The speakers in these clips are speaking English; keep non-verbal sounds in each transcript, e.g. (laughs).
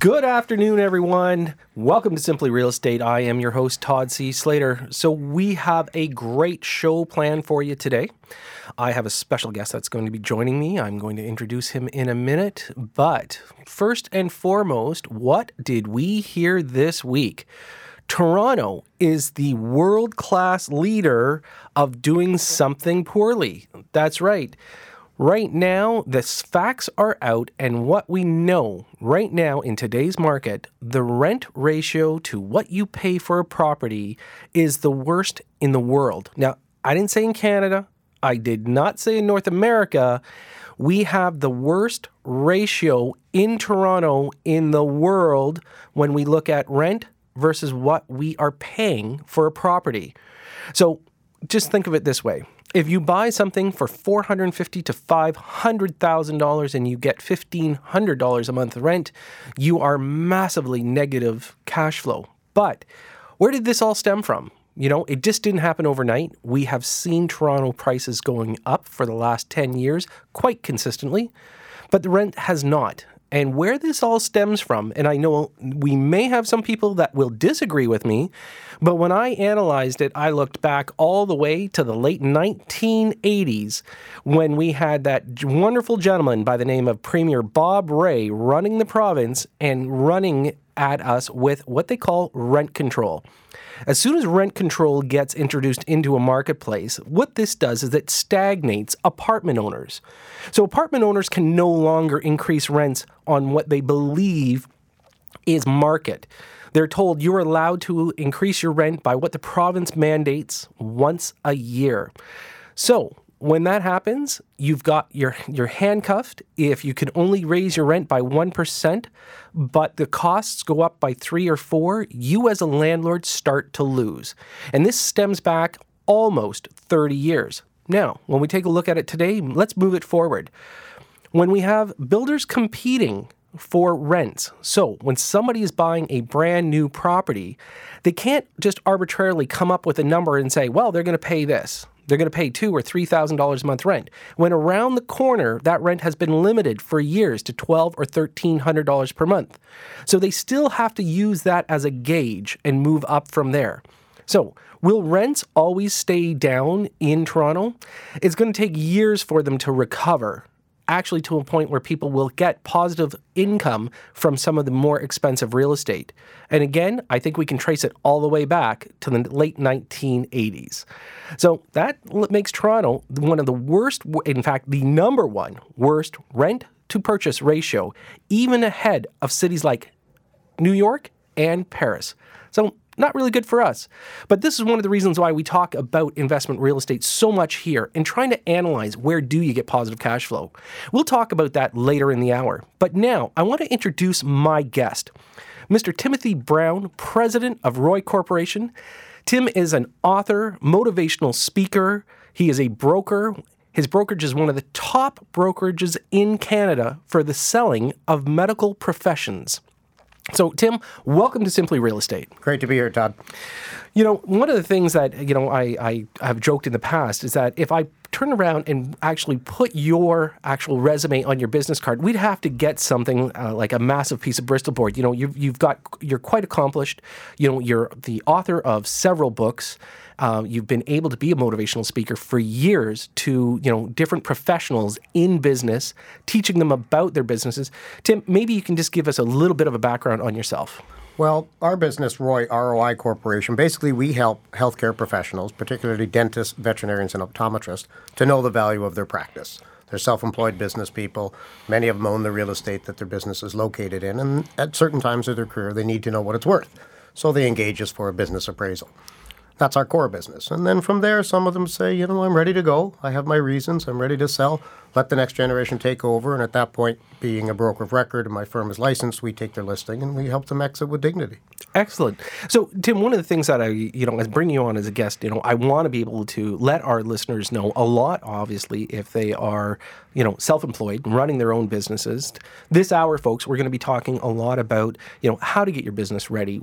Good afternoon, everyone. Welcome to Simply Real Estate. I am your host, Todd C. Slater. So, we have a great show planned for you today. I have a special guest that's going to be joining me. I'm going to introduce him in a minute. But first and foremost, what did we hear this week? Toronto is the world class leader of doing something poorly. That's right. Right now, the facts are out, and what we know right now in today's market, the rent ratio to what you pay for a property is the worst in the world. Now, I didn't say in Canada, I did not say in North America. We have the worst ratio in Toronto in the world when we look at rent versus what we are paying for a property. So just think of it this way if you buy something for $450 to five hundred thousand dollars and you get fifteen hundred dollars a month rent, you are massively negative cash flow. But where did this all stem from? You know, it just didn't happen overnight. We have seen Toronto prices going up for the last 10 years quite consistently, but the rent has not. And where this all stems from, and I know we may have some people that will disagree with me, but when I analyzed it, I looked back all the way to the late 1980s when we had that wonderful gentleman by the name of Premier Bob Rae running the province and running at us with what they call rent control. As soon as rent control gets introduced into a marketplace, what this does is it stagnates apartment owners. So apartment owners can no longer increase rents on what they believe is market. They're told you're allowed to increase your rent by what the province mandates once a year. So, when that happens, you've got you're you're handcuffed if you can only raise your rent by 1%, but the costs go up by 3 or 4, you as a landlord start to lose. And this stems back almost 30 years. Now, when we take a look at it today, let's move it forward. When we have builders competing for rents. So, when somebody is buying a brand new property, they can't just arbitrarily come up with a number and say, "Well, they're going to pay this." They're going to pay two or three thousand dollars a month rent. When around the corner, that rent has been limited for years to twelve or thirteen hundred dollars per month. So they still have to use that as a gauge and move up from there. So, will rents always stay down in Toronto? It's going to take years for them to recover actually to a point where people will get positive income from some of the more expensive real estate. And again, I think we can trace it all the way back to the late 1980s. So that makes Toronto one of the worst, in fact, the number one worst rent to purchase ratio, even ahead of cities like New York and Paris. So not really good for us. But this is one of the reasons why we talk about investment real estate so much here and trying to analyze where do you get positive cash flow. We'll talk about that later in the hour. But now I want to introduce my guest, Mr. Timothy Brown, president of ROI Corporation. Tim is an author, motivational speaker, he is a broker. His brokerage is one of the top brokerages in Canada for the selling of medical professions. So, Tim, welcome to Simply Real Estate. Great to be here, Todd. You know, one of the things that, you know, I, I have joked in the past is that if I turn around and actually put your actual resume on your business card, we'd have to get something uh, like a massive piece of Bristol board. You know, you've, you've got, you're quite accomplished. You know, you're the author of several books. Uh, you've been able to be a motivational speaker for years to you know different professionals in business, teaching them about their businesses. Tim, maybe you can just give us a little bit of a background on yourself. Well, our business, Roy ROI Corporation, basically we help healthcare professionals, particularly dentists, veterinarians, and optometrists, to know the value of their practice. They're self employed business people. Many of them own the real estate that their business is located in, and at certain times of their career, they need to know what it's worth. So they engage us for a business appraisal. That's our core business. And then from there, some of them say, you know, I'm ready to go. I have my reasons. I'm ready to sell. Let the next generation take over. And at that point, being a broker of record and my firm is licensed, we take their listing and we help them exit with dignity. Excellent. So, Tim, one of the things that I, you know, as bringing you on as a guest, you know, I want to be able to let our listeners know a lot, obviously, if they are, you know, self-employed, running their own businesses. This hour, folks, we're going to be talking a lot about, you know, how to get your business ready.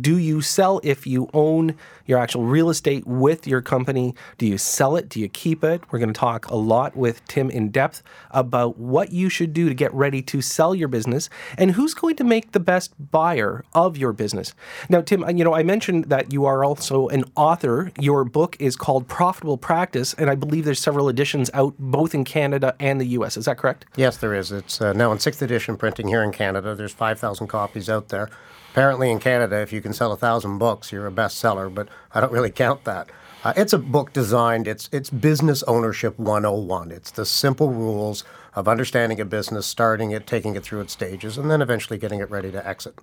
Do you sell if you own your actual real estate with your company? Do you sell it? Do you keep it? We're going to talk a lot with Tim in depth about what you should do to get ready to sell your business and who's going to make the best buyer of your business. Now, Tim, you know, I mentioned that you are also an author. Your book is called Profitable Practice, and I believe there's several editions out both in Canada and the US. Is that correct? Yes, there is. It's uh, now in sixth edition printing here in Canada. There's 5,000 copies out there. Apparently, in Canada, if you can sell a thousand books, you're a bestseller, but I don't really count that. Uh, it's a book designed, it's, it's business ownership 101. It's the simple rules of understanding a business, starting it, taking it through its stages, and then eventually getting it ready to exit.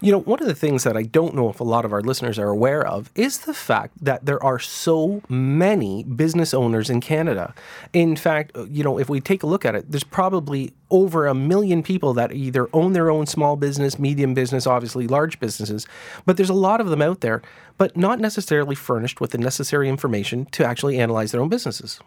You know, one of the things that I don't know if a lot of our listeners are aware of is the fact that there are so many business owners in Canada. In fact, uh, you know, if we take a look at it, there's probably over a million people that either own their own small business, medium business, obviously large businesses, but there's a lot of them out there, but not necessarily furnished with the necessary information to actually analyze their own businesses.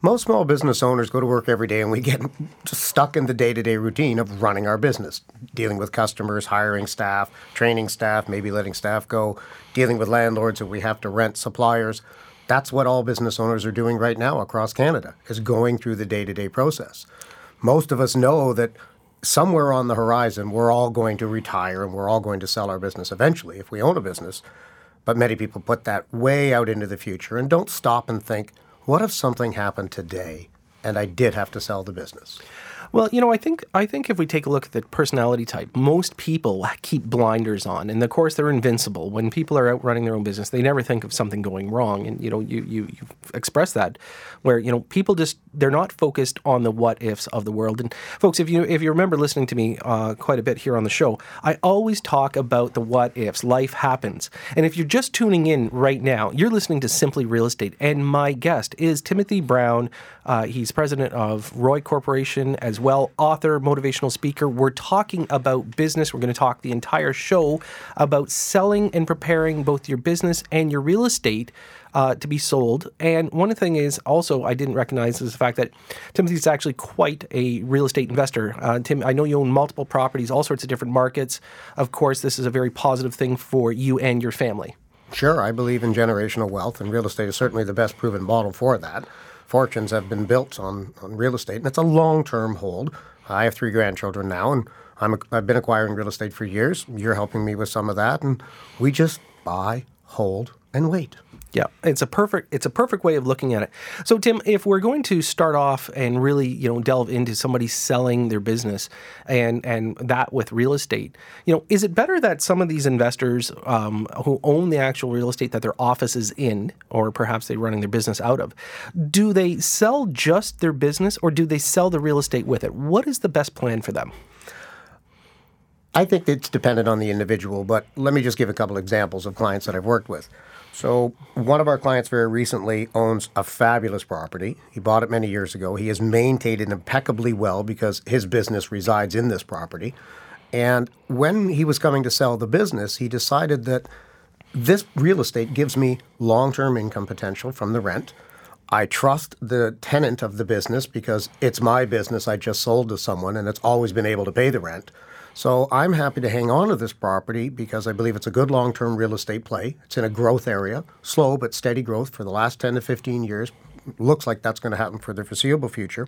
Most small business owners go to work every day and we get stuck in the day to day routine of running our business, dealing with customers, hiring staff, training staff, maybe letting staff go, dealing with landlords if we have to rent suppliers. That's what all business owners are doing right now across Canada, is going through the day to day process. Most of us know that somewhere on the horizon we're all going to retire and we're all going to sell our business eventually if we own a business. But many people put that way out into the future and don't stop and think, what if something happened today and I did have to sell the business? Well, you know, I think I think if we take a look at the personality type, most people keep blinders on, and of course they're invincible. When people are out running their own business, they never think of something going wrong, and you know, you you you express that, where you know people just they're not focused on the what ifs of the world. And folks, if you if you remember listening to me uh, quite a bit here on the show, I always talk about the what ifs. Life happens, and if you're just tuning in right now, you're listening to Simply Real Estate, and my guest is Timothy Brown. Uh, he's president of ROI Corporation as well, author, motivational speaker. We're talking about business. We're going to talk the entire show about selling and preparing both your business and your real estate. Uh, to be sold. And one thing is also I didn't recognize is the fact that Timothy's actually quite a real estate investor. Uh, Tim, I know you own multiple properties, all sorts of different markets. Of course, this is a very positive thing for you and your family. Sure, I believe in generational wealth, and real estate is certainly the best proven model for that. Fortunes have been built on, on real estate, and it's a long term hold. I have three grandchildren now, and I'm a, I've been acquiring real estate for years. You're helping me with some of that, and we just buy, hold, and wait. Yeah, it's a perfect it's a perfect way of looking at it. So Tim, if we're going to start off and really, you know, delve into somebody selling their business and and that with real estate, you know, is it better that some of these investors um, who own the actual real estate that their office is in, or perhaps they're running their business out of, do they sell just their business or do they sell the real estate with it? What is the best plan for them? I think it's dependent on the individual, but let me just give a couple examples of clients that I've worked with. So, one of our clients very recently owns a fabulous property. He bought it many years ago. He has maintained it impeccably well because his business resides in this property. And when he was coming to sell the business, he decided that this real estate gives me long term income potential from the rent. I trust the tenant of the business because it's my business I just sold to someone and it's always been able to pay the rent. So I'm happy to hang on to this property because I believe it's a good long term real estate play. It's in a growth area, slow but steady growth for the last 10 to 15 years. Looks like that's going to happen for the foreseeable future.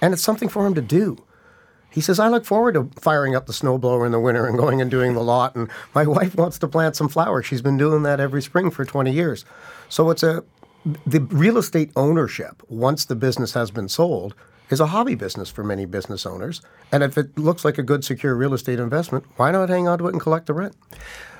And it's something for him to do. He says, I look forward to firing up the snowblower in the winter and going and doing the lot. And my (laughs) wife wants to plant some flowers. She's been doing that every spring for 20 years. So it's a, the real estate ownership, once the business has been sold, is a hobby business for many business owners. And if it looks like a good, secure real estate investment, why not hang on to it and collect the rent?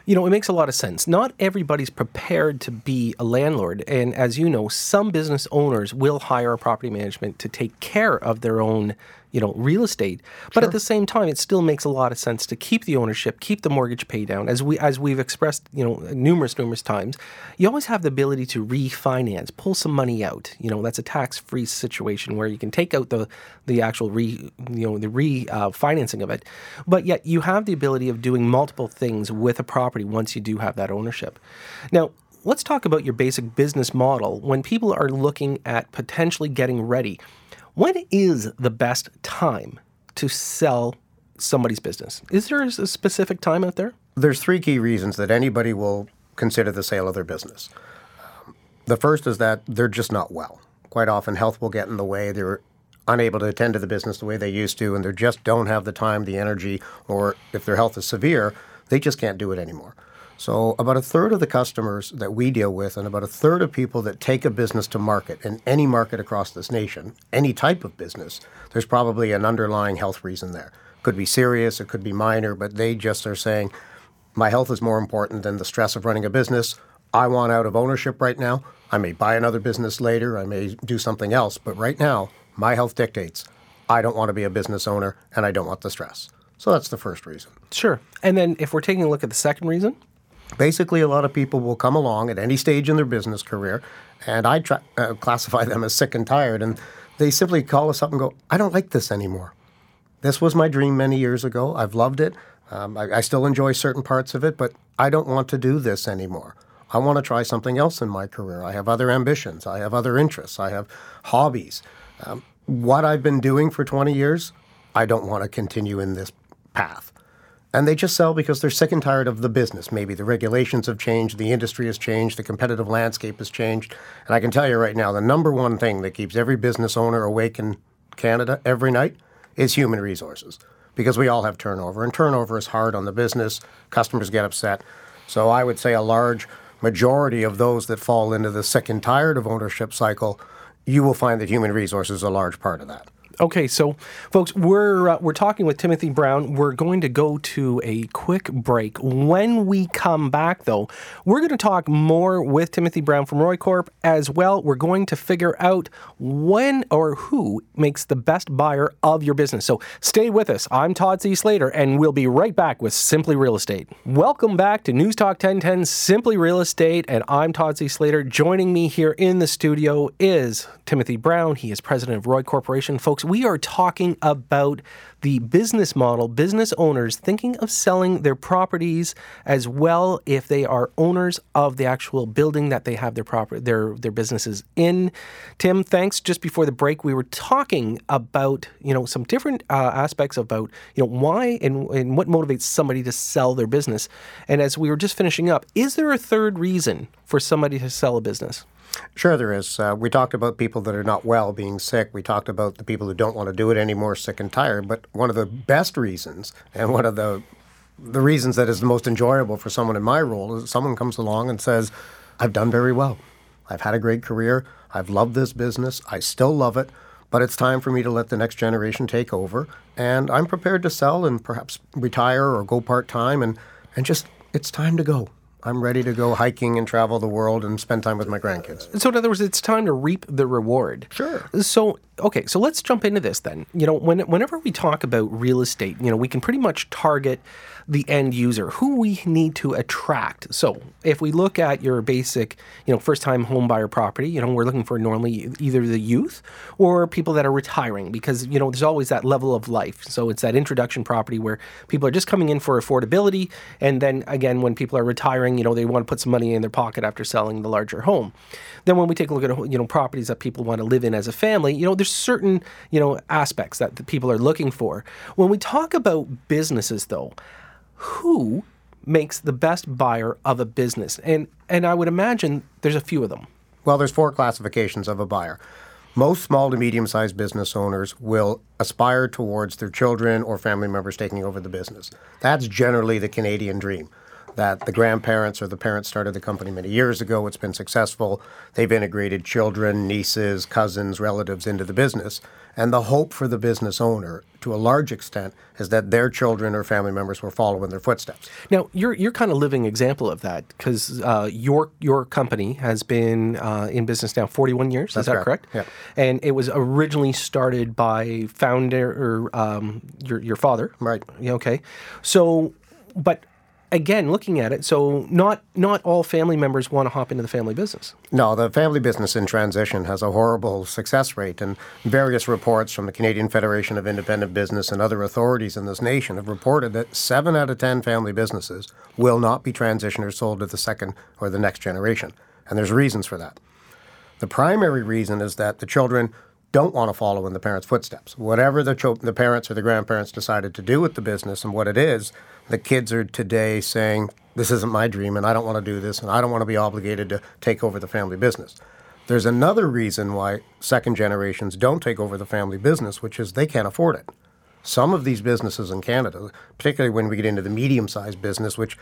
You know, it makes a lot of sense. Not everybody's prepared to be a landlord. And as you know, some business owners will hire a property management to take care of their own you know, real estate. But sure. at the same time, it still makes a lot of sense to keep the ownership, keep the mortgage pay down. As we as we've expressed, you know, numerous numerous times, you always have the ability to refinance, pull some money out. You know, that's a tax free situation where you can take out the the actual re you know the refinancing uh, of it, but yet you have the ability of doing multiple things with a property once you do have that ownership. Now, let's talk about your basic business model when people are looking at potentially getting ready when is the best time to sell somebody's business? Is there a specific time out there? There's three key reasons that anybody will consider the sale of their business. Um, the first is that they're just not well. Quite often, health will get in the way. They're unable to attend to the business the way they used to, and they just don't have the time, the energy, or if their health is severe, they just can't do it anymore. So, about a third of the customers that we deal with, and about a third of people that take a business to market in any market across this nation, any type of business, there's probably an underlying health reason there. Could be serious, it could be minor, but they just are saying, my health is more important than the stress of running a business. I want out of ownership right now. I may buy another business later, I may do something else, but right now, my health dictates I don't want to be a business owner and I don't want the stress. So that's the first reason. Sure. And then if we're taking a look at the second reason, Basically, a lot of people will come along at any stage in their business career, and I try, uh, classify them as sick and tired, and they simply call us up and go, I don't like this anymore. This was my dream many years ago. I've loved it. Um, I, I still enjoy certain parts of it, but I don't want to do this anymore. I want to try something else in my career. I have other ambitions. I have other interests. I have hobbies. Um, what I've been doing for 20 years, I don't want to continue in this path. And they just sell because they're sick and tired of the business. Maybe the regulations have changed, the industry has changed, the competitive landscape has changed. And I can tell you right now, the number one thing that keeps every business owner awake in Canada every night is human resources because we all have turnover, and turnover is hard on the business. Customers get upset. So I would say a large majority of those that fall into the sick and tired of ownership cycle, you will find that human resources is a large part of that. Okay, so folks, we're uh, we're talking with Timothy Brown. We're going to go to a quick break. When we come back, though, we're going to talk more with Timothy Brown from ROI Corp as well. We're going to figure out when or who makes the best buyer of your business. So stay with us. I'm Todd C. Slater, and we'll be right back with Simply Real Estate. Welcome back to News Talk 1010 Simply Real Estate, and I'm Todd C. Slater. Joining me here in the studio is Timothy Brown. He is president of ROI Corporation, folks we are talking about the business model, business owners thinking of selling their properties as well if they are owners of the actual building that they have their property their their businesses in. Tim, thanks. Just before the break, we were talking about you know some different uh, aspects about you know why and, and what motivates somebody to sell their business. And as we were just finishing up, is there a third reason for somebody to sell a business? Sure, there is. Uh, we talked about people that are not well being sick. We talked about the people who don't want to do it anymore, sick and tired. But one of the best reasons, and one of the the reasons that is the most enjoyable for someone in my role, is someone comes along and says, "I've done very well. I've had a great career. I've loved this business. I still love it." But it's time for me to let the next generation take over, and I'm prepared to sell and perhaps retire or go part time, and and just it's time to go. I'm ready to go hiking and travel the world and spend time with my grandkids. So, in other words, it's time to reap the reward. Sure. So, okay, so let's jump into this then. You know, when, whenever we talk about real estate, you know, we can pretty much target the end user, who we need to attract. So, if we look at your basic, you know, first-time home buyer property, you know, we're looking for normally either the youth or people that are retiring because you know there's always that level of life. So it's that introduction property where people are just coming in for affordability, and then again, when people are retiring, you know, they want to put some money in their pocket after selling the larger home. Then when we take a look at you know properties that people want to live in as a family, you know, there's certain you know aspects that the people are looking for. When we talk about businesses, though who makes the best buyer of a business? And and I would imagine there's a few of them. Well, there's four classifications of a buyer. Most small to medium sized business owners will aspire towards their children or family members taking over the business. That's generally the Canadian dream that the grandparents or the parents started the company many years ago. It's been successful. They've integrated children, nieces, cousins, relatives into the business. And the hope for the business owner, to a large extent, is that their children or family members will follow in their footsteps. Now, you're you're kind of living example of that because uh, your your company has been uh, in business now 41 years. That's is that correct. correct? Yeah. And it was originally started by founder or um, your your father. Right. Yeah. Okay. So, but again, looking at it, so not not all family members want to hop into the family business. No, the family business in transition has a horrible success rate, and various reports from the Canadian Federation of Independent Business and other authorities in this nation have reported that seven out of ten family businesses will not be transitioned or sold to the second or the next generation, and there's reasons for that. The primary reason is that the children don't want to follow in the parents' footsteps. Whatever the, cho- the parents or the grandparents decided to do with the business and what it is, the kids are today saying, This isn't my dream, and I don't want to do this, and I don't want to be obligated to take over the family business. There's another reason why second generations don't take over the family business, which is they can't afford it. Some of these businesses in Canada, particularly when we get into the medium sized business, which,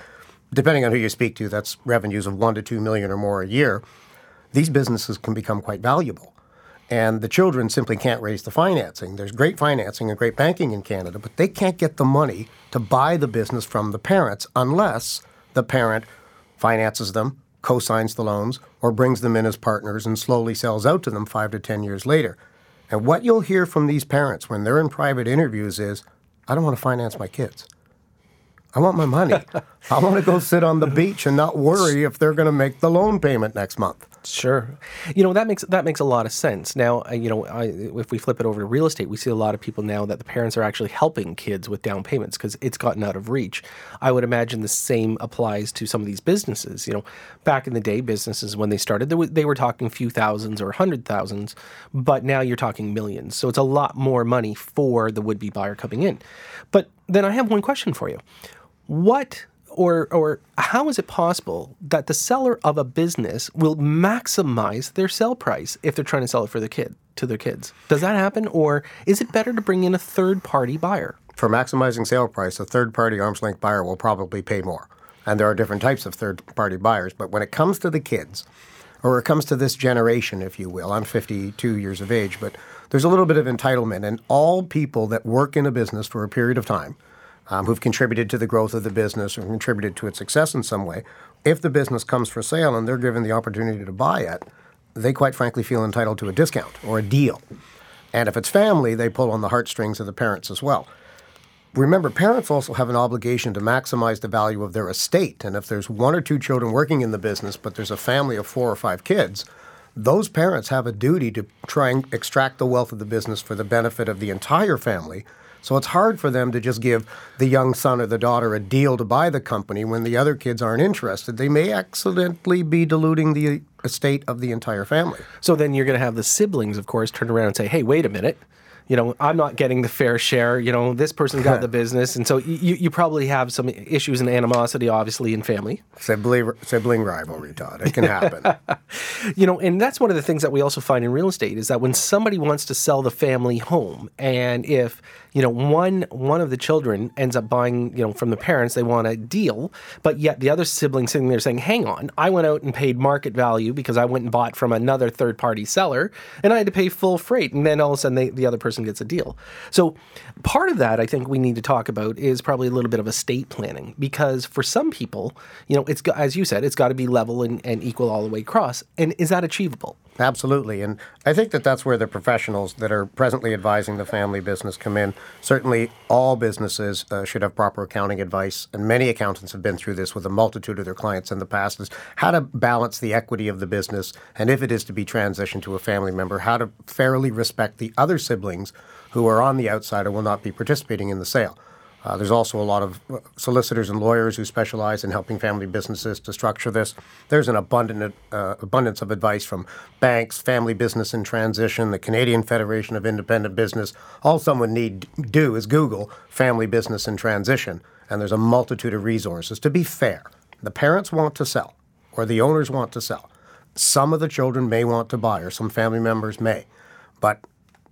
depending on who you speak to, that's revenues of one to two million or more a year, these businesses can become quite valuable. And the children simply can't raise the financing. There's great financing and great banking in Canada, but they can't get the money to buy the business from the parents unless the parent finances them, co signs the loans, or brings them in as partners and slowly sells out to them five to 10 years later. And what you'll hear from these parents when they're in private interviews is, I don't want to finance my kids. I want my money. I want to go (laughs) sit on the beach and not worry if they're going to make the loan payment next month. Sure, you know that makes that makes a lot of sense. Now, you know, I, if we flip it over to real estate, we see a lot of people now that the parents are actually helping kids with down payments because it's gotten out of reach. I would imagine the same applies to some of these businesses. You know, back in the day, businesses when they started, they, w- they were talking few thousands or hundred thousands, but now you're talking millions. So it's a lot more money for the would-be buyer coming in. But then I have one question for you: What or or how is it possible that the seller of a business will maximize their sell price if they're trying to sell it for the kid to their kids? Does that happen, or is it better to bring in a third party buyer? For maximizing sale price, a third party arm's length buyer will probably pay more. And there are different types of third party buyers. But when it comes to the kids, or it comes to this generation, if you will, I'm 52 years of age, but there's a little bit of entitlement. And all people that work in a business for a period of time, um, who've contributed to the growth of the business or contributed to its success in some way, if the business comes for sale and they're given the opportunity to buy it, they quite frankly feel entitled to a discount or a deal. And if it's family, they pull on the heartstrings of the parents as well. Remember, parents also have an obligation to maximize the value of their estate. And if there's one or two children working in the business, but there's a family of four or five kids, those parents have a duty to try and extract the wealth of the business for the benefit of the entire family so it's hard for them to just give the young son or the daughter a deal to buy the company when the other kids aren't interested. They may accidentally be diluting the estate of the entire family. So then you're going to have the siblings, of course, turn around and say, "Hey, wait a minute." You know, I'm not getting the fair share. You know, this person got the (laughs) business, and so you, you probably have some issues and animosity, obviously, in family. Sibling, sibling rivalry, Todd. It can happen. (laughs) you know, and that's one of the things that we also find in real estate is that when somebody wants to sell the family home, and if you know one one of the children ends up buying, you know, from the parents, they want a deal, but yet the other sibling sitting there saying, "Hang on, I went out and paid market value because I went and bought from another third party seller, and I had to pay full freight," and then all of a sudden they, the other person person gets a deal. So, part of that I think we need to talk about is probably a little bit of estate planning because for some people, you know, it's as you said, it's got to be level and, and equal all the way across. And is that achievable? Absolutely. And I think that that's where the professionals that are presently advising the family business come in. Certainly, all businesses uh, should have proper accounting advice. And many accountants have been through this with a multitude of their clients in the past is how to balance the equity of the business. And if it is to be transitioned to a family member, how to fairly respect the other siblings who are on the outside or will not be participating in the sale. Uh, there's also a lot of uh, solicitors and lawyers who specialize in helping family businesses to structure this. There's an abundant uh, abundance of advice from banks, family business in transition, the Canadian Federation of Independent Business. All someone need do is Google family business in transition, and there's a multitude of resources. To be fair, the parents want to sell, or the owners want to sell. Some of the children may want to buy, or some family members may, but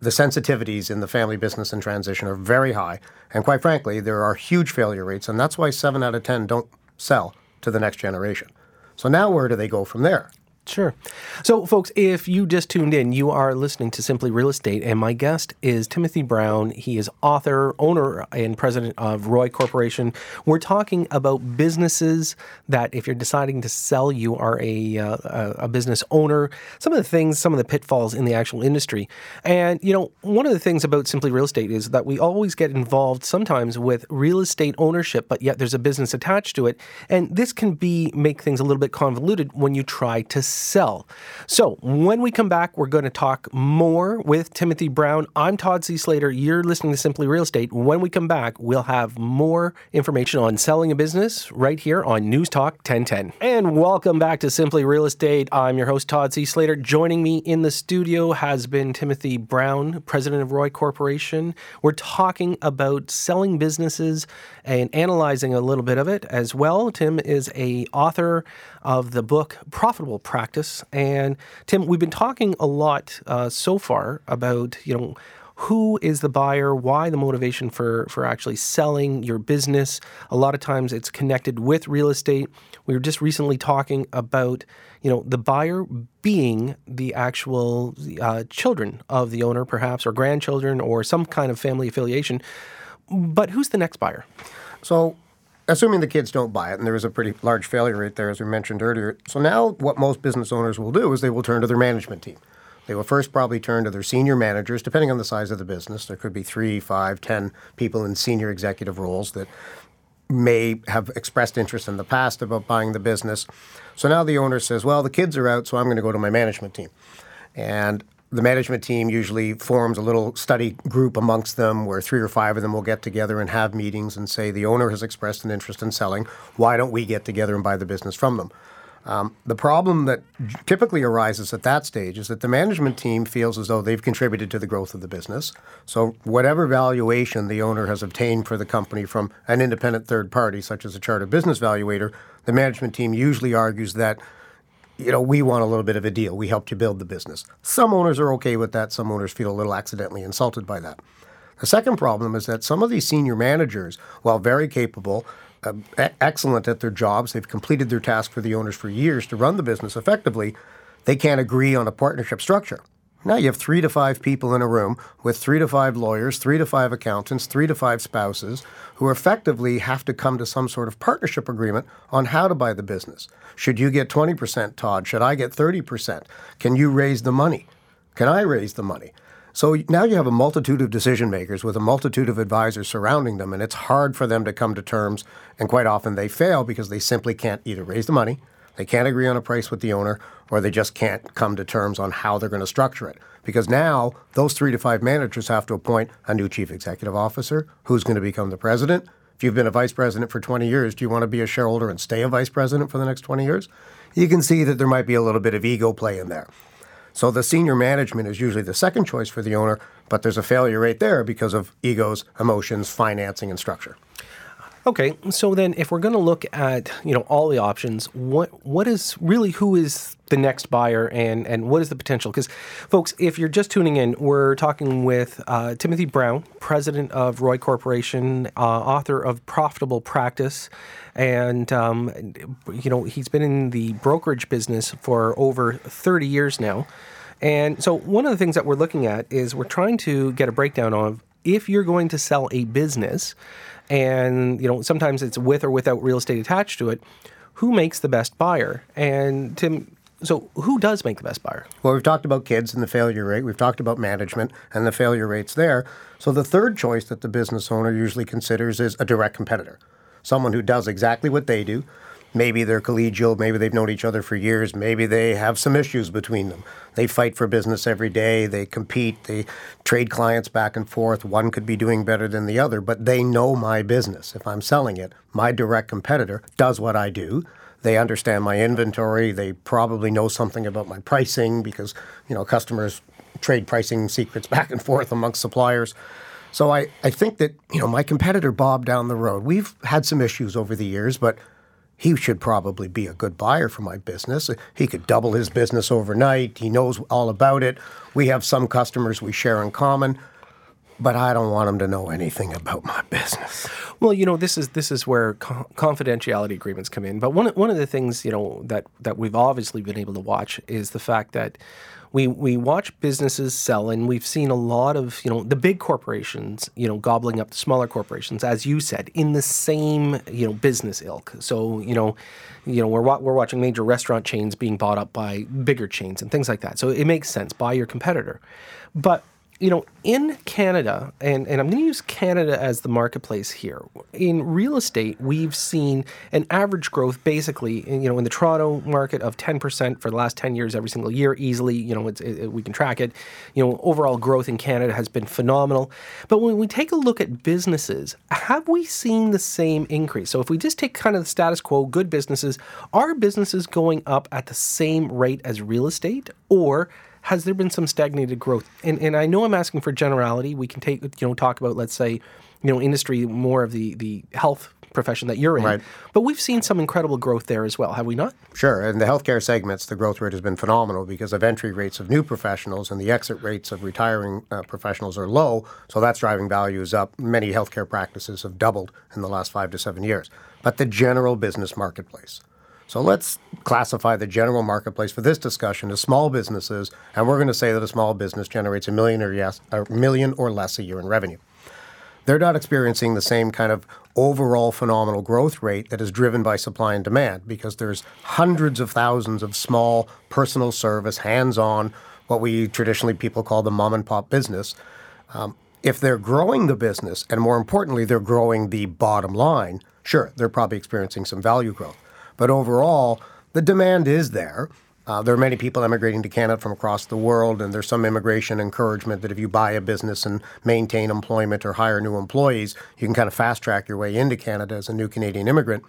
the sensitivities in the family business and transition are very high. And quite frankly, there are huge failure rates. And that's why seven out of 10 don't sell to the next generation. So now where do they go from there? Sure. So, folks, if you just tuned in, you are listening to Simply Real Estate, and my guest is Timothy Brown. He is author, owner, and president of ROI Corporation. We're talking about businesses that, if you're deciding to sell, you are a, uh, a business owner, some of the things, some of the pitfalls in the actual industry. And, you know, one of the things about Simply Real Estate is that we always get involved sometimes with real estate ownership, but yet there's a business attached to it. And this can be make things a little bit convoluted when you try to sell. So when we come back, we're going to talk more with Timothy Brown. I'm Todd C. Slater. You're listening to Simply Real Estate. When we come back, we'll have more information on selling a business right here on News Talk 1010. And welcome back to Simply Real Estate. I'm your host, Todd C. Slater. Joining me in the studio has been Timothy Brown, president of ROI Corporation. We're talking about selling businesses and analyzing a little bit of it as well. Tim is a author of the book Profitable Practice. And Tim, we've been talking a lot uh, so far about you know who is the buyer, why the motivation for for actually selling your business. A lot of times it's connected with real estate. We were just recently talking about you know the buyer being the actual uh, children of the owner, perhaps, or grandchildren, or some kind of family affiliation. But who's the next buyer? So assuming the kids don't buy it, and there is a pretty large failure rate there, as we mentioned earlier. So now, what most business owners will do is they will turn to their management team. They will first probably turn to their senior managers, depending on the size of the business. There could be three, five, ten people in senior executive roles that may have expressed interest in the past about buying the business. So now the owner says, Well, the kids are out, so I'm going to go to my management team. And the management team usually forms a little study group amongst them where three or five of them will get together and have meetings and say, the owner has expressed an interest in selling. Why don't we get together and buy the business from them? Um, the problem that typically arises at that stage is that the management team feels as though they've contributed to the growth of the business. So, whatever valuation the owner has obtained for the company from an independent third party, such as a chartered business valuator, the management team usually argues that you know, we want a little bit of a deal. We helped you build the business. Some owners are okay with that. Some owners feel a little accidentally insulted by that. The second problem is that some of these senior managers, while very capable, uh, excellent at their jobs, they've completed their task for the owners for years to run the business effectively, they can't agree on a partnership structure. Now you have three to five people in a room with three to five lawyers, three to five accountants, three to five spouses who effectively have to come to some sort of partnership agreement on how to buy the business. Should you get 20%, Todd? Should I get 30%? Can you raise the money? Can I raise the money? So now you have a multitude of decision makers with a multitude of advisors surrounding them, and it's hard for them to come to terms. And quite often they fail because they simply can't either raise the money they can't agree on a price with the owner, or they just can't come to terms on how they're going to structure it. Because now those three to five managers have to appoint a new chief executive officer who's going to become the president. If you've been a vice president for 20 years, do you want to be a shareholder and stay a vice president for the next 20 years? You can see that there might be a little bit of ego play in there. So the senior management is usually the second choice for the owner, but there's a failure rate there because of egos, emotions, financing, and structure. Okay, so then if we're going to look at you know all the options, what what is really who is the next buyer and and what is the potential? Because folks, if you're just tuning in, we're talking with uh, Timothy Brown, president of ROI Corporation, uh, author of Profitable Practice, and um, you know he's been in the brokerage business for over 30 years now. And so one of the things that we're looking at is we're trying to get a breakdown of if you're going to sell a business and you know sometimes it's with or without real estate attached to it who makes the best buyer? And tim so who does make the best buyer? Well we've talked about kids and the failure rate. We've talked about management and the failure rates there. So the third choice that the business owner usually considers is a direct competitor someone who does exactly what they do Maybe they're collegial, maybe they've known each other for years, maybe they have some issues between them. They fight for business every day, they compete, they trade clients back and forth. One could be doing better than the other, but they know my business. If I'm selling it, my direct competitor does what I do. They understand my inventory, they probably know something about my pricing because, you know, customers trade pricing secrets (laughs) back and forth amongst suppliers. So I, I think that, you know, my competitor Bob down the road, we've had some issues over the years, but he should probably be a good buyer for my business. He could double his business overnight. He knows all about it. We have some customers we share in common, but I don't want him to know anything about my business. Well, you know, this is this is where co- confidentiality agreements come in. But one one of the things you know that that we've obviously been able to watch is the fact that we we watch businesses sell, and we've seen a lot of you know the big corporations you know gobbling up the smaller corporations, as you said, in the same you know business ilk. So you know, you know we're we're watching major restaurant chains being bought up by bigger chains and things like that. So it makes sense buy your competitor, but you know, in Canada, and, and I'm going to use Canada as the marketplace here. In real estate, we've seen an average growth basically, you know, in the Toronto market of 10% for the last 10 years every single year, easily. You know, it, we can track it. You know, overall growth in Canada has been phenomenal. But when we take a look at businesses, have we seen the same increase? So if we just take kind of the status quo, good businesses, are businesses going up at the same rate as real estate? Or has there been some stagnated growth? And and I know I'm asking for generality. We can take you know talk about let's say you know industry more of the the health profession that you're in. Right. But we've seen some incredible growth there as well, have we not? Sure. In the healthcare segments, the growth rate has been phenomenal because of entry rates of new professionals and the exit rates of retiring uh, professionals are low. So that's driving values up. Many healthcare practices have doubled in the last five to seven years. But the general business marketplace. So let's classify the general marketplace for this discussion as small businesses, and we're going to say that a small business generates a million or yes, a million or less a year in revenue they're not experiencing the same kind of overall phenomenal growth rate that is driven by supply and demand because there's hundreds of thousands of small personal service, hands-on, what we traditionally people call the mom and pop business. Um, if they're growing the business, and more importantly, they're growing the bottom line, sure, they're probably experiencing some value growth. But overall, the demand is there. Uh, there are many people emigrating to Canada from across the world, and there's some immigration encouragement that if you buy a business and maintain employment or hire new employees, you can kind of fast track your way into Canada as a new Canadian immigrant.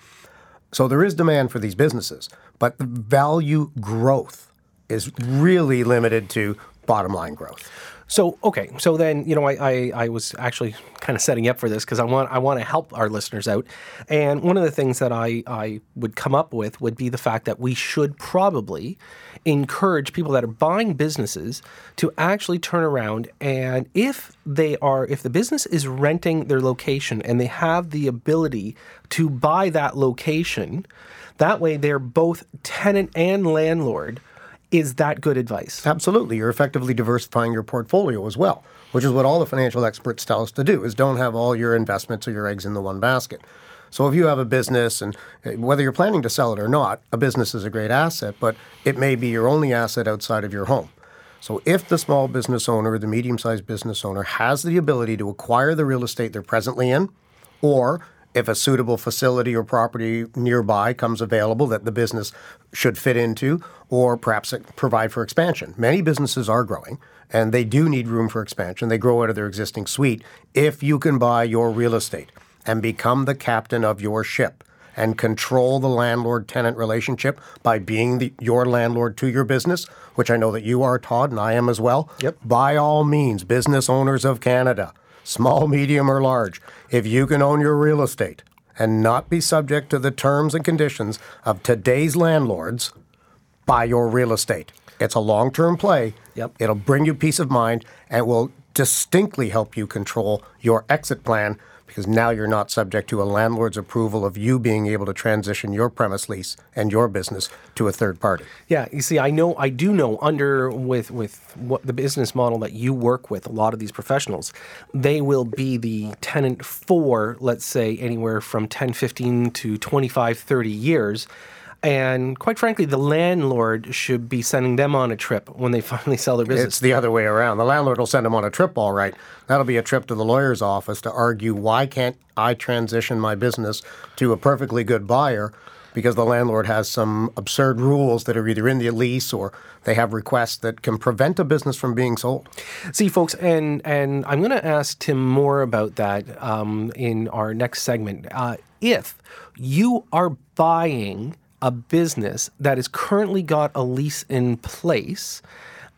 So there is demand for these businesses, but the value growth is really limited to bottom line growth. So okay, so then you know I, I, I was actually kind of setting up for this because I want I want to help our listeners out, and one of the things that I I would come up with would be the fact that we should probably encourage people that are buying businesses to actually turn around and if they are if the business is renting their location and they have the ability to buy that location, that way they're both tenant and landlord is that good advice? Absolutely. You're effectively diversifying your portfolio as well, which is what all the financial experts tell us to do is don't have all your investments or your eggs in the one basket. So if you have a business and eh, whether you're planning to sell it or not, a business is a great asset, but it may be your only asset outside of your home. So if the small business owner or the medium-sized business owner has the ability to acquire the real estate they're presently in or if a suitable facility or property nearby comes available that the business should fit into, or perhaps provide for expansion. Many businesses are growing and they do need room for expansion. They grow out of their existing suite. If you can buy your real estate and become the captain of your ship and control the landlord tenant relationship by being the, your landlord to your business, which I know that you are, Todd, and I am as well. Yep. By all means, business owners of Canada small, medium, or large, if you can own your real estate and not be subject to the terms and conditions of today's landlords, buy your real estate. It's a long term play. Yep. It'll bring you peace of mind and will distinctly help you control your exit plan because now you're not subject to a landlord's approval of you being able to transition your premise lease and your business to a third party. Yeah, you see, I know, I do know under with with what the business model that you work with, a lot of these professionals, they will be the tenant for, let's say, anywhere from 10, 15 to 25, 30 years and quite frankly, the landlord should be sending them on a trip when they (laughs) finally sell their business. It's the other way around. The landlord will send them on a trip, all right. That'll be a trip to the lawyer's office to argue why can't I transition my business to a perfectly good buyer because the landlord has some absurd rules that are either in the lease or they have requests that can prevent a business from being sold. See, folks, and and I'm going to ask Tim more about that um, in our next segment. Uh, if you are buying a business that has currently got a lease in place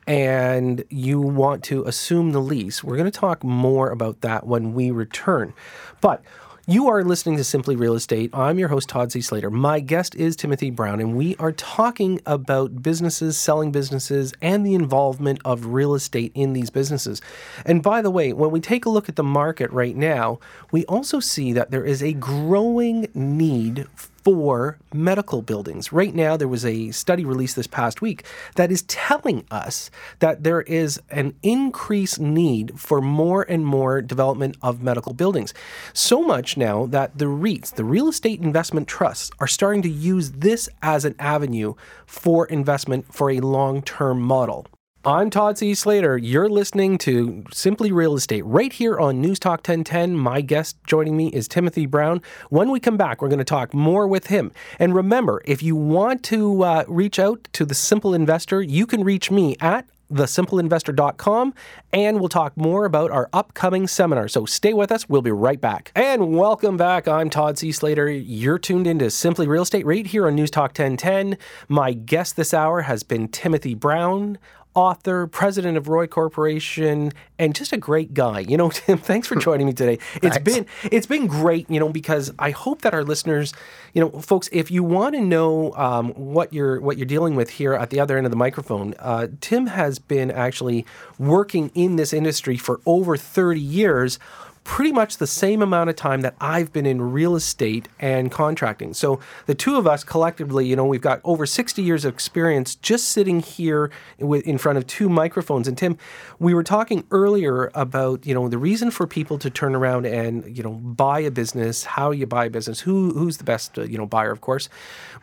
and you want to assume the lease, we're going to talk more about that when we return. But you are listening to Simply Real Estate. I'm your host, Todd C. Slater. My guest is Timothy Brown, and we are talking about businesses, selling businesses, and the involvement of real estate in these businesses. And by the way, when we take a look at the market right now, we also see that there is a growing need for medical buildings. Right now, there was a study released this past week that is telling us that there is an increased need for more and more development of medical buildings. So much now that the REITs, the real estate investment trusts, are starting to use this as an avenue for investment for a long term model. I'm Todd C. Slater. You're listening to Simply Real Estate right here on News Talk 1010. My guest joining me is Timothy Brown. When we come back, we're going to talk more with him. And remember, if you want to uh, reach out to the Simple Investor, you can reach me at thesimpleinvestor.com and we'll talk more about our upcoming seminar. So stay with us. We'll be right back. And welcome back. I'm Todd C. Slater. You're tuned into Simply Real Estate right here on News Talk 1010. My guest this hour has been Timothy Brown author, president of ROI Corporation, and just a great guy. You know, (laughs) Tim, thanks for joining me today. It's Thanks. been it's been great, you know, because I hope that our listeners, you know, folks, if you want to know um, what you're what you're dealing with here at the other end of the microphone, uh, Tim has been actually working in this industry for over 30 years pretty much the same amount of time that I've been in real estate and contracting. So the two of us collectively, you know, we've got over 60 years of experience just sitting here in front of two microphones. And Tim, we were talking earlier about, you know, the reason for people to turn around and, you know, buy a business, how you buy a business, who who's the best, uh, you know, buyer, of course.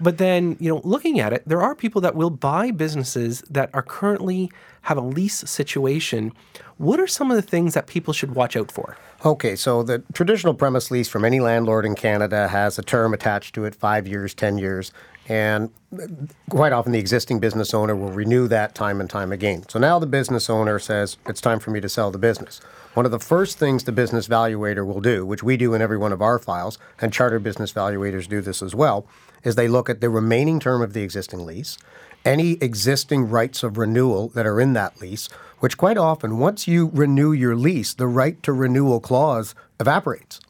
But then, you know, looking at it, there are people that will buy businesses that are currently have a lease situation. What are some of the things that people should watch out for? Okay, so the traditional premise lease from any landlord in Canada has a term attached to it five years, 10 years, and uh, quite often the existing business owner will renew that time and time again. So now the business owner says, It's time for me to sell the business. One of the first things the business valuator will do, which we do in every one of our files, and chartered business valuators do this as well, is they look at the remaining term of the existing lease, any existing rights of renewal that are in that lease, which quite often, once you renew your lease, the right to renewal clause evaporates.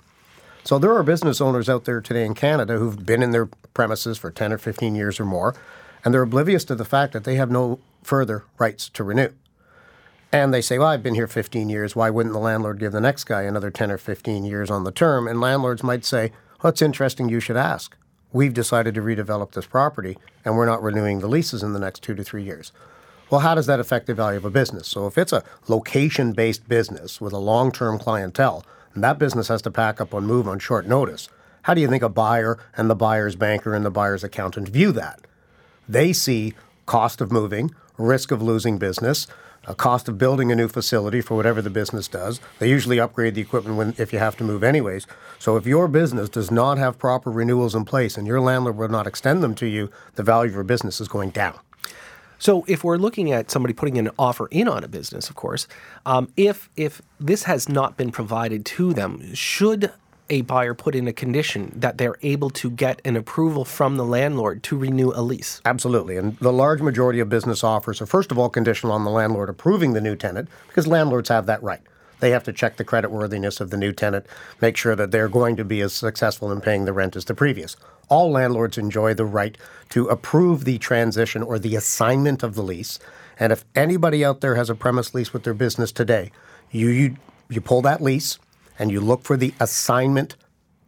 So there are business owners out there today in Canada who've been in their premises for 10 or 15 years or more, and they're oblivious to the fact that they have no further rights to renew. And they say, well, I've been here 15 years. Why wouldn't the landlord give the next guy another 10 or 15 years on the term? And landlords might say, well, it's interesting you should ask. We've decided to redevelop this property and we're not renewing the leases in the next two to three years. Well, how does that affect the value of a business? So if it's a location based business with a long term clientele, and that business has to pack up and move on short notice, how do you think a buyer and the buyer's banker and the buyer's accountant view that? They see cost of moving, risk of losing business, a cost of building a new facility for whatever the business does. They usually upgrade the equipment when, if you have to move anyways. So if your business does not have proper renewals in place and your landlord will not extend them to you, the value of your business is going down. So, if we're looking at somebody putting an offer in on a business, of course, um, if if this has not been provided to them, should a buyer put in a condition that they're able to get an approval from the landlord to renew a lease? Absolutely. And the large majority of business offers are, first of all, conditional on the landlord approving the new tenant because landlords have that right. They have to check the creditworthiness of the new tenant, make sure that they're going to be as successful in paying the rent as the previous. All landlords enjoy the right to approve the transition or the assignment of the lease. And if anybody out there has a premise lease with their business today, you, you, you pull that lease and you look for the assignment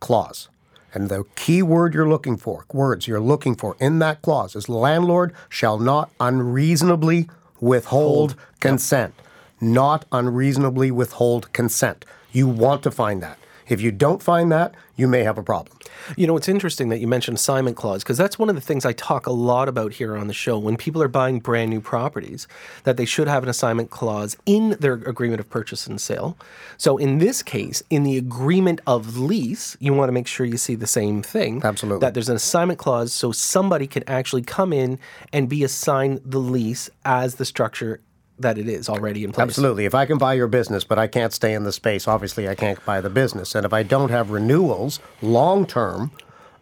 clause. And the key word you're looking for, words you're looking for in that clause is landlord shall not unreasonably withhold consent. Not unreasonably withhold consent. You want to find that. If you don't find that, you may have a problem. You know, it's interesting that you mentioned assignment clause because that's one of the things I talk a lot about here on the show. When people are buying brand new properties, that they should have an assignment clause in their agreement of purchase and sale. So in this case, in the agreement of lease, you want to make sure you see the same thing. Absolutely. That there's an assignment clause so somebody can actually come in and be assigned the lease as the structure that it is already in place. Absolutely. If I can buy your business, but I can't stay in the space, obviously I can't buy the business. And if I don't have renewals long term,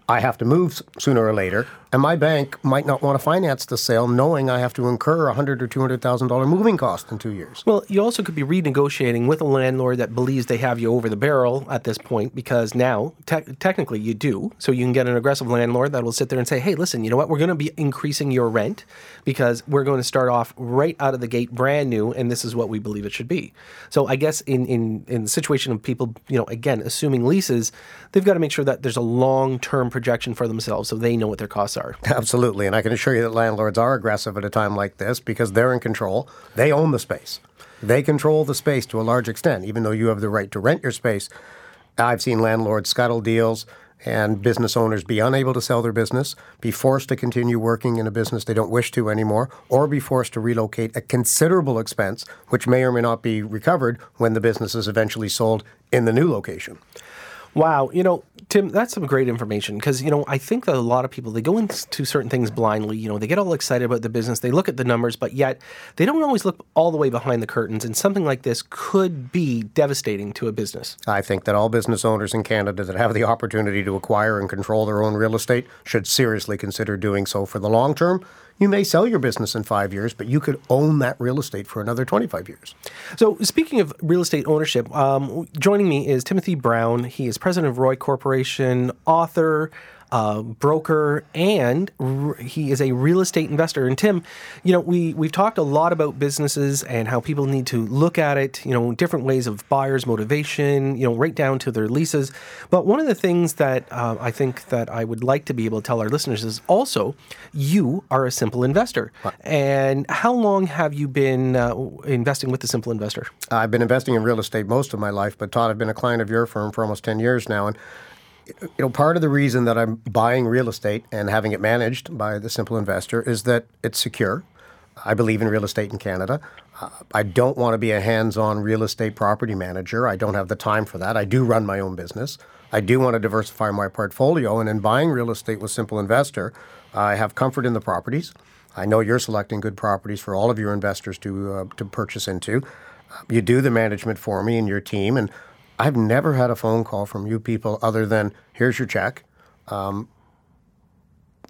I have to move sooner or later, and my bank might not want to finance the sale, knowing I have to incur a hundred or two hundred thousand dollar moving cost in two years. Well, you also could be renegotiating with a landlord that believes they have you over the barrel at this point because now, te- technically, you do. So you can get an aggressive landlord that will sit there and say, hey, listen, you know what? We're going to be increasing your rent because we're going to start off right out of the gate brand new, and this is what we believe it should be. So I guess in, in, in the situation of people, you know, again, assuming leases, they've got to make sure that there's a long term projection for themselves so they know what their costs are. (laughs) Absolutely. And I can assure you that landlords are aggressive at a time like this because they're in control. They own the space. They control the space to a large extent, even though you have the right to rent your space. I've seen landlords scuttle deals and business owners be unable to sell their business, be forced to continue working in a business they don't wish to anymore, or be forced to relocate at considerable expense, which may or may not be recovered when the business is eventually sold in the new location. Wow, you know, Tim, that's some great information because you know I think that a lot of people they go into certain things blindly. You know, they get all excited about the business, they look at the numbers, but yet they don't always look all the way behind the curtains. And something like this could be devastating to a business. I think that all business owners in Canada that have the opportunity to acquire and control their own real estate should seriously consider doing so for the long term, You may sell your business in five years, but you could own that real estate for another 25 years. So, speaking of real estate ownership, um, joining me is Timothy Brown. He is president of ROI Corporation, author, uh, broker, and r- he is a real estate investor. And Tim, you know, we we've talked a lot about businesses and how people need to look at it. You know, different ways of buyers' motivation. You know, right down to their leases. But one of the things that uh, I think that I would like to be able to tell our listeners is also you are a simple investor. And how long have you been uh, investing with the Simple Investor? I've been investing in real estate most of my life, but Todd, I've been a client of your firm for almost 10 years now. And you know, part of the reason that I'm buying real estate and having it managed by the simple investor is that it's secure. I believe in real estate in Canada. Uh, I don't want to be a hands on real estate property manager. I don't have the time for that. I do run my own business. I do want to diversify my portfolio. And in buying real estate with Simple Investor, I have comfort in the properties. I know you're selecting good properties for all of your investors to, uh, to purchase into. You do the management for me and your team. And I've never had a phone call from you people other than here's your check. Um,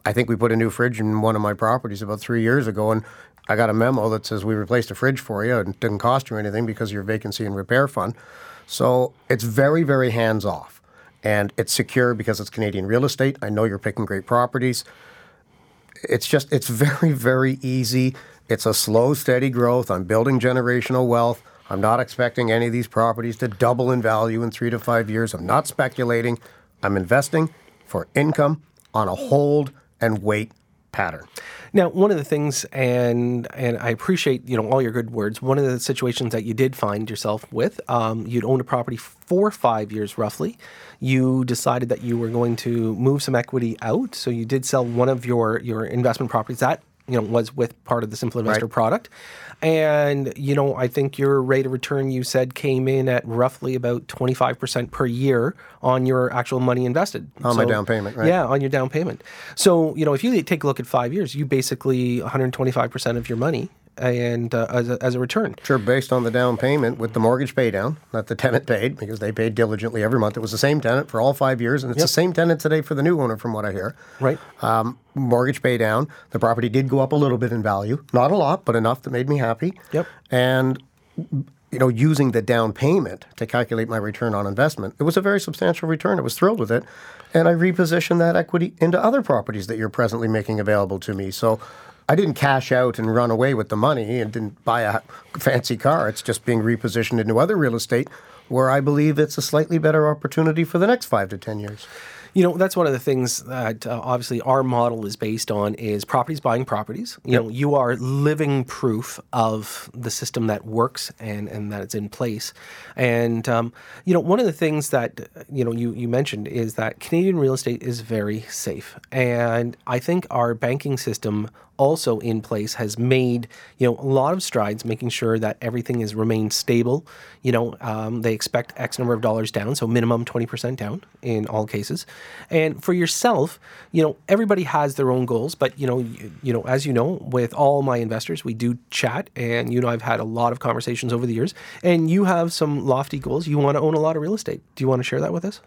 I think we put a new fridge in one of my properties about three years ago, and I got a memo that says we replaced a fridge for you and it didn't cost you anything because of your vacancy and repair fund. So it's very, very hands off. And it's secure because it's Canadian real estate. I know you're picking great properties. It's just, it's (laughs) very, very easy. It's a slow, steady growth. I'm building generational wealth. I'm not expecting any of these properties to double in value in three to five years. I'm not speculating. I'm investing for income on a hold and wait pattern. Now, one of the things, and and I appreciate you know all your good words. One of the situations that you did find yourself with, um, you'd owned a property for five years roughly. You decided that you were going to move some equity out, so you did sell one of your your investment properties. That you know was with part of the Simple Investor Right. product, and you know I think your rate of return you said came in at roughly about twenty five percent per year on your actual money invested On my down payment, right. Yeah, on your down payment. So you know if you take a look at five years, you basically one hundred twenty five percent of your money and uh, as, a, as a return. Sure, based on the down payment with the mortgage pay down that the tenant paid because they paid diligently every month. It was the same tenant for all five years, and it's the same tenant today for the new owner, from what I hear. Right. Um, mortgage pay down. The property did go up a little bit in value, not a lot, but enough that made me happy. Yep. And you know, using the down payment to calculate my return on investment, it was a very substantial return. I was thrilled with it, and I repositioned that equity into other properties that you're presently making available to me. So. I didn't cash out and run away with the money and didn't buy a fancy car. It's just being repositioned into other real estate where I believe it's a slightly better opportunity for the next five to 10 years. You know, that's one of the things that uh, obviously our model is based on is properties buying properties. You know, you are living proof of the system that works and, and that it's in place. And, um, you know, one of the things that, you know, you, you mentioned is that Canadian real estate is very safe. And I think our banking system also in place has made you know a lot of strides making sure that everything is remained stable. You know um, they expect x number of dollars down so minimum 20% down in all cases. And for yourself you know everybody has their own goals but you know you, you know as you know with all my investors we do chat and you know i've had a lot of conversations over the years. And you have some lofty goals. You want to own a lot of real estate. Do you want to share that with us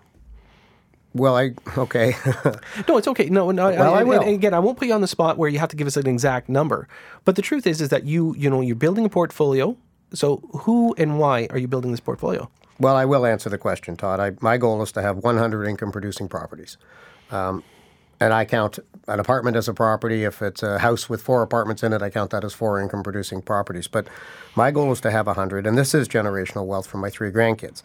Well, I, okay. (laughs) No, it's okay. No, no. Well, I and- will. and again, I won't put you on the spot where you have to give us an exact number. But the truth is, is that you, you know, you're building a portfolio. So who and why are you building this portfolio? Well, I will answer the question, Todd. I, my goal is to have 100 income producing properties. Um, and I count an apartment as a property. If it's a house with four apartments in it, I count that as four income producing properties. But my goal is to have 100, and this is generational wealth for my three grandkids.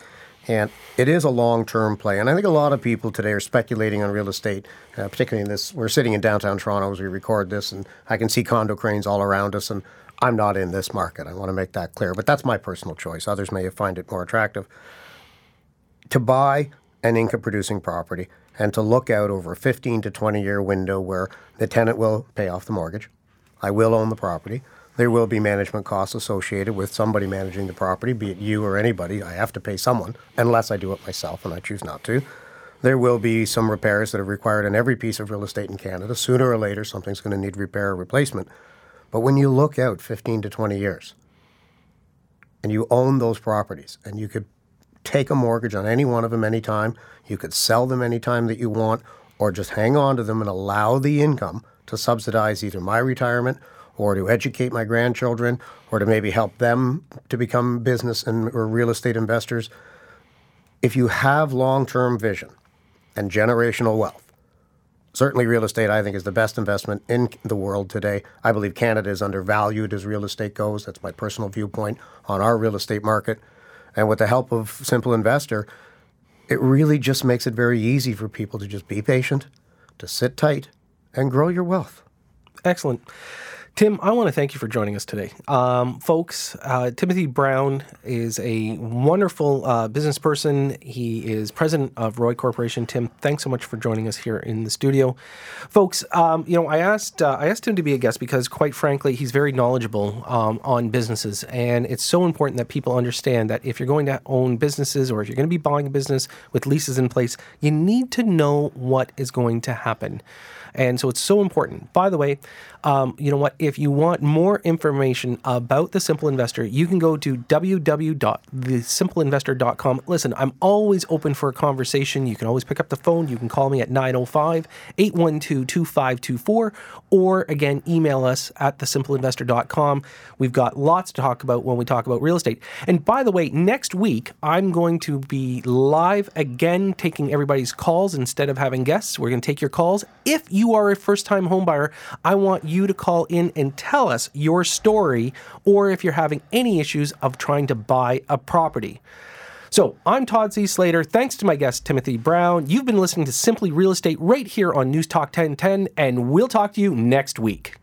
And it is a long term play. And I think a lot of people today are speculating on real estate, uh, particularly in this. We're sitting in downtown Toronto as we record this, and I can see condo cranes all around us. And I'm not in this market. I want to make that clear. But that's my personal choice. Others may find it more attractive to buy an income producing property and to look out over a 15 to 20 year window where the tenant will pay off the mortgage. I will own the property. There will be management costs associated with somebody managing the property, be it you or anybody. I have to pay someone, unless I do it myself, and I choose not to. There will be some repairs that are required in every piece of real estate in Canada. Sooner or later, something's going to need repair or replacement. But when you look out 15 to 20 years, and you own those properties, and you could take a mortgage on any one of them anytime. You could sell them anytime that you want. or just hang on to them and allow the income to subsidize either my retirement or to educate my grandchildren or to maybe help them to become business and or real estate investors. If you have long-term vision and generational wealth, certainly real estate I think is the best investment in the world today. I believe Canada is undervalued as real estate goes. That's my personal viewpoint on our real estate market. And with the help of Simple Investor, it really just makes it very easy for people to just be patient, to sit tight, and grow your wealth. Excellent. Tim, I want to thank you for joining us today. Um, folks, uh, Timothy Brown is a wonderful uh, business person. He is president of ROI Corporation. Tim, thanks so much for joining us here in the studio. Folks, um, you know, I asked, uh, I asked him to be a guest because, quite frankly, he's very knowledgeable um, on businesses. And it's so important that people understand that if you're going to own businesses or if you're going to be buying a business with leases in place, you need to know what is going to happen. And so it's so important. By the way, um, you know what? If you want more information about the Simple Investor, you can go to www.thesimpleinvestor.com. Listen, I'm always open for a conversation. You can always pick up the phone. You can call me at 905 812 2524, or again, email us at thesimpleinvestor.com. We've got lots to talk about when we talk about real estate. And by the way, next week, I'm going to be live again taking everybody's calls instead of having guests. We're going to take your calls. If you are a first time homebuyer, I want you to call in and tell us your story, or if you're having any issues of trying to buy a property. So I'm Todd C. Slater. Thanks to my guest, Timothy Brown. You've been listening to Simply Real Estate right here on News Talk 1010, and we'll talk to you next week.